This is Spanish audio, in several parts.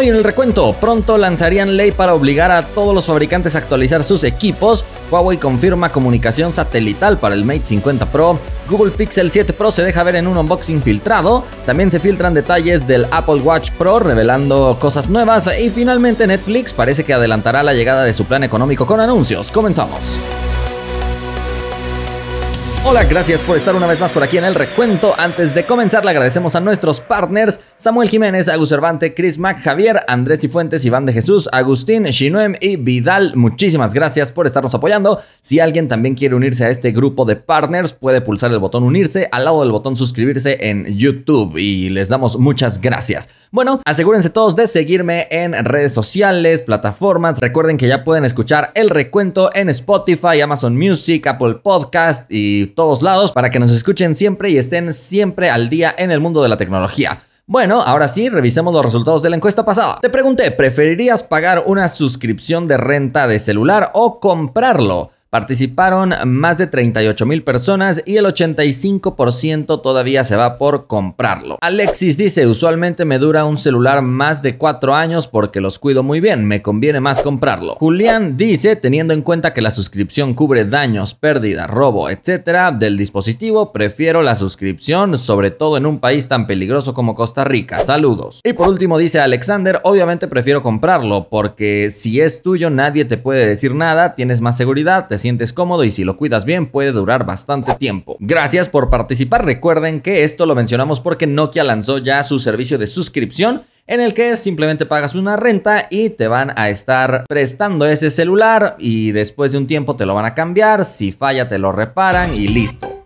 Hoy en el recuento, pronto lanzarían ley para obligar a todos los fabricantes a actualizar sus equipos. Huawei confirma comunicación satelital para el Mate 50 Pro. Google Pixel 7 Pro se deja ver en un unboxing filtrado. También se filtran detalles del Apple Watch Pro revelando cosas nuevas. Y finalmente Netflix parece que adelantará la llegada de su plan económico con anuncios. Comenzamos. Hola, gracias por estar una vez más por aquí en el recuento. Antes de comenzar, le agradecemos a nuestros partners Samuel Jiménez, Agus Cervante, Chris Mac, Javier, Andrés y Fuentes, Iván de Jesús, Agustín, Shinuem y Vidal. Muchísimas gracias por estarnos apoyando. Si alguien también quiere unirse a este grupo de partners, puede pulsar el botón unirse al lado del botón suscribirse en YouTube y les damos muchas gracias. Bueno, asegúrense todos de seguirme en redes sociales, plataformas. Recuerden que ya pueden escuchar el recuento en Spotify, Amazon Music, Apple Podcast y todos lados para que nos escuchen siempre y estén siempre al día en el mundo de la tecnología. Bueno, ahora sí, revisemos los resultados de la encuesta pasada. Te pregunté, ¿preferirías pagar una suscripción de renta de celular o comprarlo? Participaron más de 38 mil personas y el 85% todavía se va por comprarlo. Alexis dice, usualmente me dura un celular más de 4 años porque los cuido muy bien, me conviene más comprarlo. Julián dice, teniendo en cuenta que la suscripción cubre daños, pérdida, robo, etcétera del dispositivo, prefiero la suscripción, sobre todo en un país tan peligroso como Costa Rica. Saludos. Y por último dice Alexander, obviamente prefiero comprarlo porque si es tuyo nadie te puede decir nada, tienes más seguridad, te sientes cómodo y si lo cuidas bien puede durar bastante tiempo. Gracias por participar. Recuerden que esto lo mencionamos porque Nokia lanzó ya su servicio de suscripción en el que simplemente pagas una renta y te van a estar prestando ese celular y después de un tiempo te lo van a cambiar, si falla te lo reparan y listo.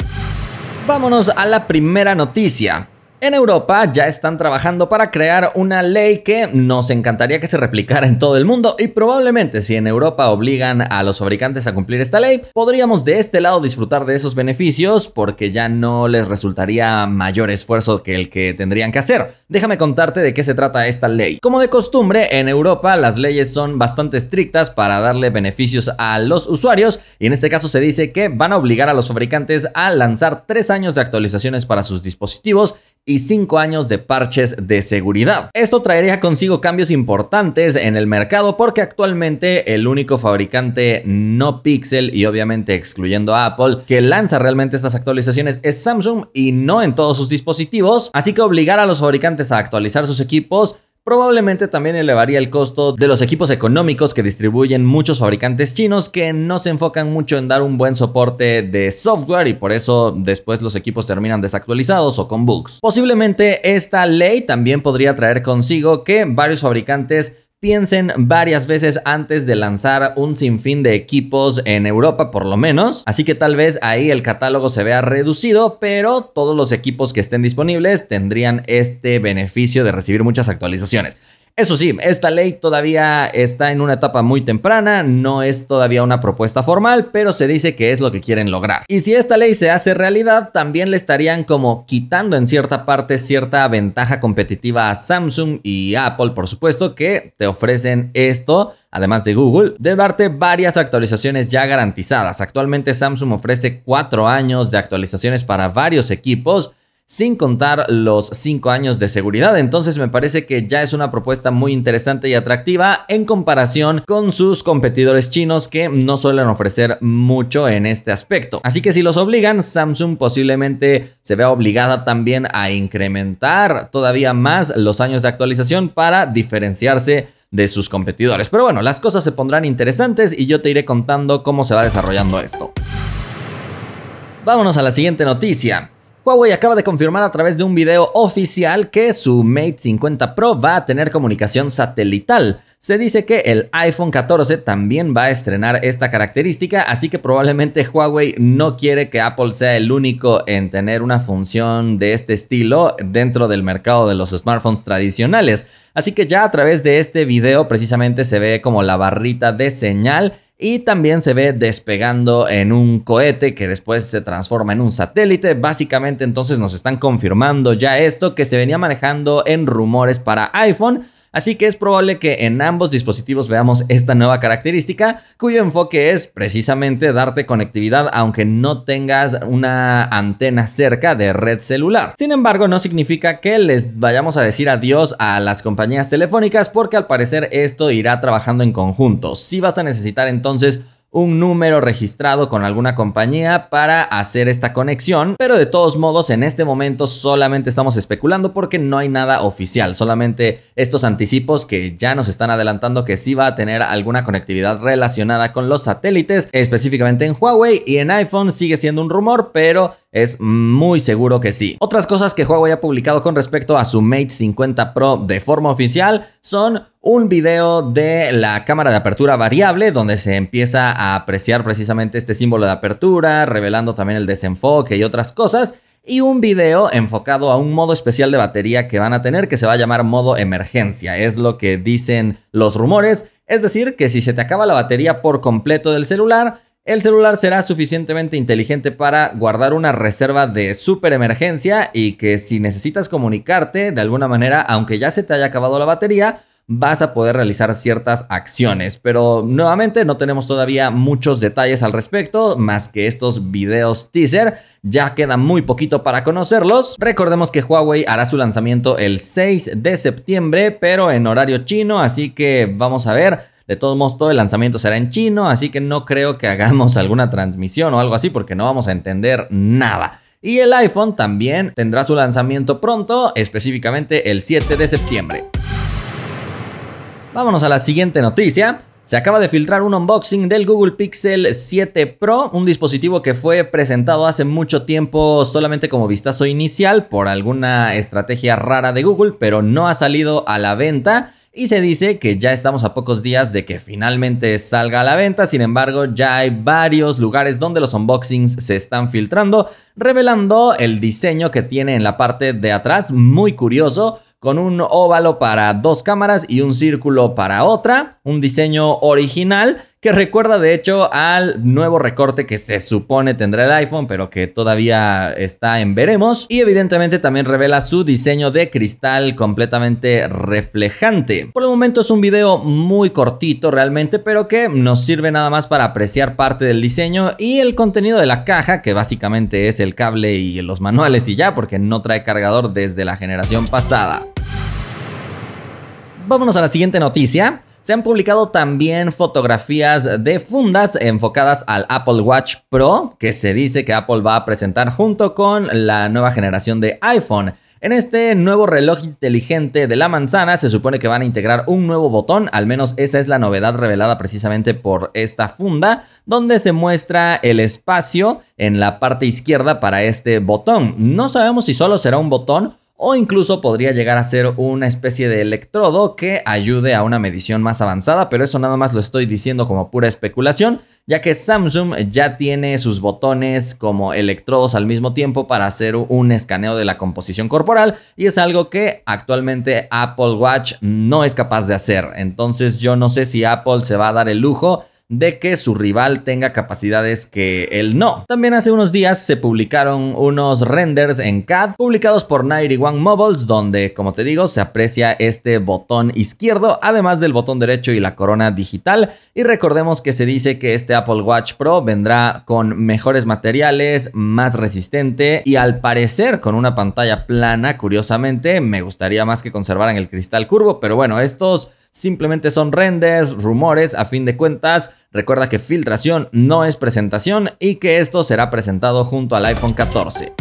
Vámonos a la primera noticia. En Europa ya están trabajando para crear una ley que nos encantaría que se replicara en todo el mundo y probablemente si en Europa obligan a los fabricantes a cumplir esta ley, podríamos de este lado disfrutar de esos beneficios porque ya no les resultaría mayor esfuerzo que el que tendrían que hacer. Déjame contarte de qué se trata esta ley. Como de costumbre, en Europa las leyes son bastante estrictas para darle beneficios a los usuarios y en este caso se dice que van a obligar a los fabricantes a lanzar tres años de actualizaciones para sus dispositivos y 5 años de parches de seguridad. Esto traería consigo cambios importantes en el mercado porque actualmente el único fabricante no Pixel y obviamente excluyendo a Apple que lanza realmente estas actualizaciones es Samsung y no en todos sus dispositivos, así que obligar a los fabricantes a actualizar sus equipos Probablemente también elevaría el costo de los equipos económicos que distribuyen muchos fabricantes chinos que no se enfocan mucho en dar un buen soporte de software y por eso después los equipos terminan desactualizados o con bugs. Posiblemente esta ley también podría traer consigo que varios fabricantes piensen varias veces antes de lanzar un sinfín de equipos en Europa por lo menos. Así que tal vez ahí el catálogo se vea reducido, pero todos los equipos que estén disponibles tendrían este beneficio de recibir muchas actualizaciones. Eso sí, esta ley todavía está en una etapa muy temprana, no es todavía una propuesta formal, pero se dice que es lo que quieren lograr. Y si esta ley se hace realidad, también le estarían como quitando en cierta parte cierta ventaja competitiva a Samsung y Apple, por supuesto, que te ofrecen esto además de Google, de darte varias actualizaciones ya garantizadas. Actualmente Samsung ofrece cuatro años de actualizaciones para varios equipos sin contar los 5 años de seguridad. Entonces me parece que ya es una propuesta muy interesante y atractiva en comparación con sus competidores chinos que no suelen ofrecer mucho en este aspecto. Así que si los obligan, Samsung posiblemente se vea obligada también a incrementar todavía más los años de actualización para diferenciarse de sus competidores. Pero bueno, las cosas se pondrán interesantes y yo te iré contando cómo se va desarrollando esto. Vámonos a la siguiente noticia. Huawei acaba de confirmar a través de un video oficial que su Mate 50 Pro va a tener comunicación satelital. Se dice que el iPhone 14 también va a estrenar esta característica, así que probablemente Huawei no quiere que Apple sea el único en tener una función de este estilo dentro del mercado de los smartphones tradicionales. Así que ya a través de este video precisamente se ve como la barrita de señal y también se ve despegando en un cohete que después se transforma en un satélite. Básicamente entonces nos están confirmando ya esto que se venía manejando en rumores para iPhone. Así que es probable que en ambos dispositivos veamos esta nueva característica, cuyo enfoque es precisamente darte conectividad aunque no tengas una antena cerca de red celular. Sin embargo, no significa que les vayamos a decir adiós a las compañías telefónicas porque al parecer esto irá trabajando en conjunto. Si vas a necesitar entonces un número registrado con alguna compañía para hacer esta conexión, pero de todos modos en este momento solamente estamos especulando porque no hay nada oficial, solamente estos anticipos que ya nos están adelantando que sí va a tener alguna conectividad relacionada con los satélites, específicamente en Huawei y en iPhone sigue siendo un rumor, pero es muy seguro que sí. Otras cosas que Huawei ha publicado con respecto a su Mate 50 Pro de forma oficial son un video de la cámara de apertura variable donde se empieza a apreciar precisamente este símbolo de apertura, revelando también el desenfoque y otras cosas. Y un video enfocado a un modo especial de batería que van a tener que se va a llamar modo emergencia. Es lo que dicen los rumores. Es decir, que si se te acaba la batería por completo del celular, el celular será suficientemente inteligente para guardar una reserva de super emergencia y que si necesitas comunicarte de alguna manera, aunque ya se te haya acabado la batería, vas a poder realizar ciertas acciones. Pero nuevamente no tenemos todavía muchos detalles al respecto, más que estos videos teaser. Ya queda muy poquito para conocerlos. Recordemos que Huawei hará su lanzamiento el 6 de septiembre, pero en horario chino, así que vamos a ver. De todos modos, todo el lanzamiento será en chino, así que no creo que hagamos alguna transmisión o algo así porque no vamos a entender nada. Y el iPhone también tendrá su lanzamiento pronto, específicamente el 7 de septiembre. Vámonos a la siguiente noticia. Se acaba de filtrar un unboxing del Google Pixel 7 Pro, un dispositivo que fue presentado hace mucho tiempo solamente como vistazo inicial por alguna estrategia rara de Google, pero no ha salido a la venta y se dice que ya estamos a pocos días de que finalmente salga a la venta, sin embargo ya hay varios lugares donde los unboxings se están filtrando, revelando el diseño que tiene en la parte de atrás, muy curioso, con un óvalo para dos cámaras y un círculo para otra, un diseño original que recuerda de hecho al nuevo recorte que se supone tendrá el iPhone, pero que todavía está en veremos. Y evidentemente también revela su diseño de cristal completamente reflejante. Por el momento es un video muy cortito realmente, pero que nos sirve nada más para apreciar parte del diseño y el contenido de la caja, que básicamente es el cable y los manuales y ya, porque no trae cargador desde la generación pasada. Vámonos a la siguiente noticia. Se han publicado también fotografías de fundas enfocadas al Apple Watch Pro, que se dice que Apple va a presentar junto con la nueva generación de iPhone. En este nuevo reloj inteligente de la manzana se supone que van a integrar un nuevo botón, al menos esa es la novedad revelada precisamente por esta funda, donde se muestra el espacio en la parte izquierda para este botón. No sabemos si solo será un botón o incluso podría llegar a ser una especie de electrodo que ayude a una medición más avanzada, pero eso nada más lo estoy diciendo como pura especulación, ya que Samsung ya tiene sus botones como electrodos al mismo tiempo para hacer un escaneo de la composición corporal y es algo que actualmente Apple Watch no es capaz de hacer. Entonces yo no sé si Apple se va a dar el lujo de que su rival tenga capacidades que él no. También hace unos días se publicaron unos renders en CAD publicados por 91 Mobiles donde, como te digo, se aprecia este botón izquierdo además del botón derecho y la corona digital y recordemos que se dice que este Apple Watch Pro vendrá con mejores materiales, más resistente y al parecer con una pantalla plana, curiosamente, me gustaría más que conservaran el cristal curvo, pero bueno, estos simplemente son renders, rumores, a fin de cuentas, recuerda que filtración no es presentación y que esto será presentado junto al iPhone 14.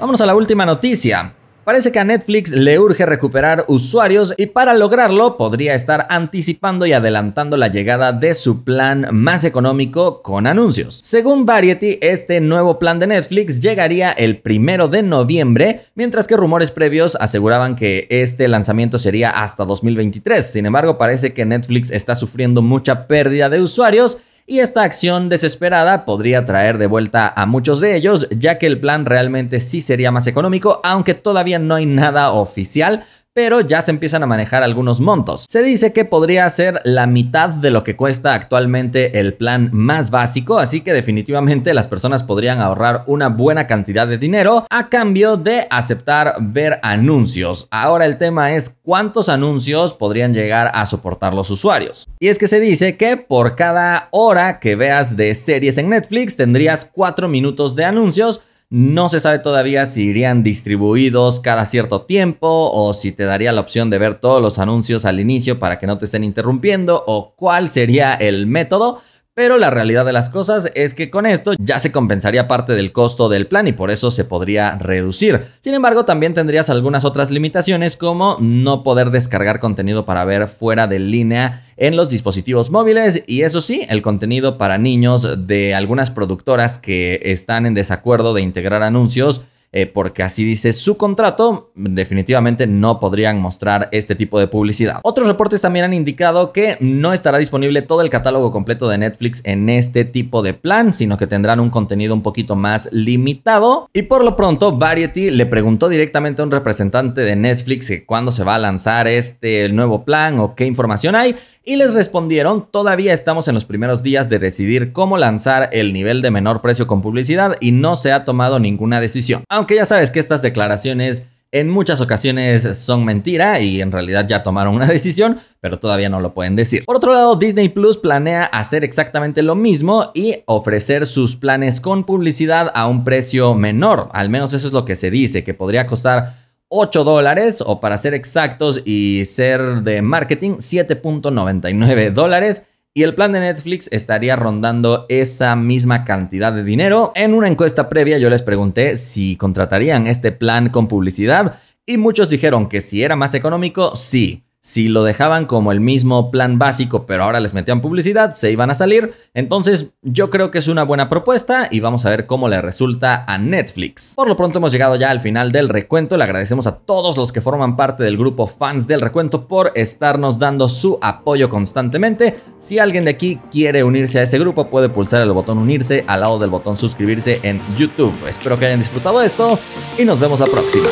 Vamos a la última noticia. Parece que a Netflix le urge recuperar usuarios y para lograrlo podría estar anticipando y adelantando la llegada de su plan más económico con anuncios. Según Variety, este nuevo plan de Netflix llegaría el primero de noviembre, mientras que rumores previos aseguraban que este lanzamiento sería hasta 2023. Sin embargo, parece que Netflix está sufriendo mucha pérdida de usuarios y esta acción desesperada podría traer de vuelta a muchos de ellos, ya que el plan realmente sí sería más económico, aunque todavía no hay nada oficial, pero ya se empiezan a manejar algunos montos. Se dice que podría ser la mitad de lo que cuesta actualmente el plan más básico, así que definitivamente las personas podrían ahorrar una buena cantidad de dinero a cambio de aceptar ver anuncios. Ahora el tema es cuántos anuncios podrían llegar a soportar los usuarios. Y es que se dice que por cada hora que veas de series en Netflix tendrías 4 minutos de anuncios, no se sabe todavía si irían distribuidos cada cierto tiempo o si te daría la opción de ver todos los anuncios al inicio para que no te estén interrumpiendo o cuál sería el método. Pero la realidad de las cosas es que con esto ya se compensaría parte del costo del plan y por eso se podría reducir. Sin embargo, también tendrías algunas otras limitaciones como no poder descargar contenido para ver fuera de línea en los dispositivos móviles y eso sí, el contenido para niños de algunas productoras que están en desacuerdo de integrar anuncios eh, porque así dice su contrato, definitivamente no podrían mostrar este tipo de publicidad. Otros reportes también han indicado que no estará disponible todo el catálogo completo de Netflix en este tipo de plan, sino que tendrán un contenido un poquito más limitado. Y por lo pronto, Variety le preguntó directamente a un representante de Netflix cuándo se va a lanzar este nuevo plan o qué información hay y les respondieron, todavía estamos en los primeros días de decidir cómo lanzar el nivel de menor precio con publicidad y no se ha tomado ninguna decisión. Aunque ya sabes que estas declaraciones en muchas ocasiones son mentira y en realidad ya tomaron una decisión, pero todavía no lo pueden decir. Por otro lado, Disney Plus planea hacer exactamente lo mismo y ofrecer sus planes con publicidad a un precio menor. Al menos eso es lo que se dice, que podría costar 8 dólares o para ser exactos y ser de marketing 7.99 dólares. Y el plan de Netflix estaría rondando esa misma cantidad de dinero. En una encuesta previa yo les pregunté si contratarían este plan con publicidad y muchos dijeron que si era más económico, sí. Si lo dejaban como el mismo plan básico, pero ahora les metían publicidad, se iban a salir. Entonces, yo creo que es una buena propuesta y vamos a ver cómo le resulta a Netflix. Por lo pronto hemos llegado ya al final del recuento. Le agradecemos a todos los que forman parte del grupo fans del recuento por estarnos dando su apoyo constantemente. Si alguien de aquí quiere unirse a ese grupo, puede pulsar el botón unirse al lado del botón suscribirse en YouTube. Espero que hayan disfrutado esto y nos vemos la próxima.